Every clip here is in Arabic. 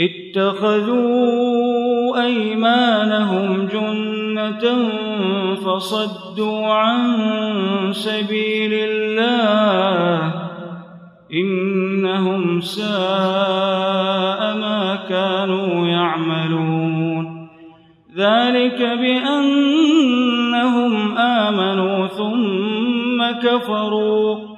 اتخذوا أيمانهم جنة فصدوا عن سبيل الله إنهم ساء ما كانوا يعملون ذلك بأنهم آمنوا ثم كفروا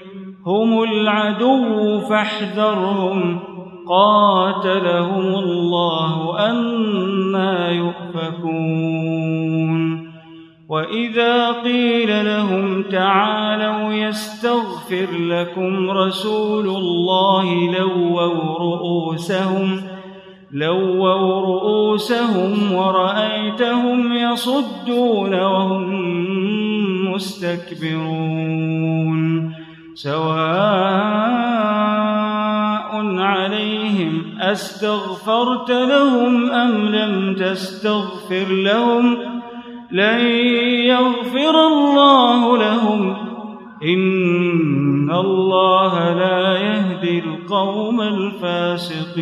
هم العدو فاحذرهم. قاتلهم الله أنا يؤفكون. وإذا قيل لهم تعالوا يستغفر لكم رسول الله لووا رؤوسهم لووا رؤوسهم ورأيتهم يصدون وهم مستكبرون. سواء عليهم أستغفرت لهم أم لم تستغفر لهم لن يغفر الله لهم. إن الله لا يهدي القوم الفاسقين.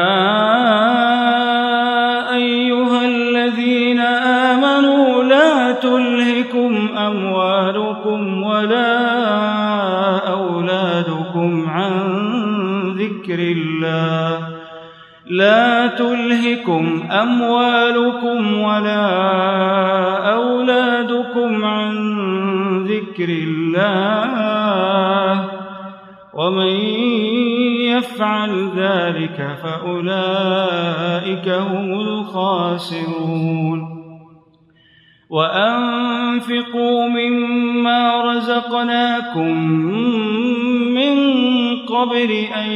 ذكر الله. لا تلهكم أموالكم ولا أولادكم عن ذكر الله. ومن يفعل ذلك فأولئك هم الخاسرون. وأنفقوا مما رزقناكم قبل أن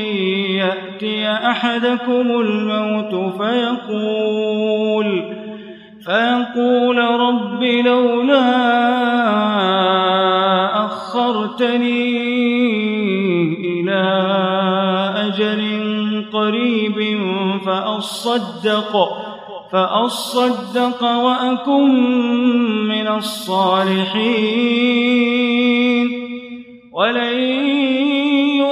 يأتي أحدكم الموت فيقول فيقول رب لولا أخرتني إلى أجل قريب فأصدق فأصدق وأكن من الصالحين. ولن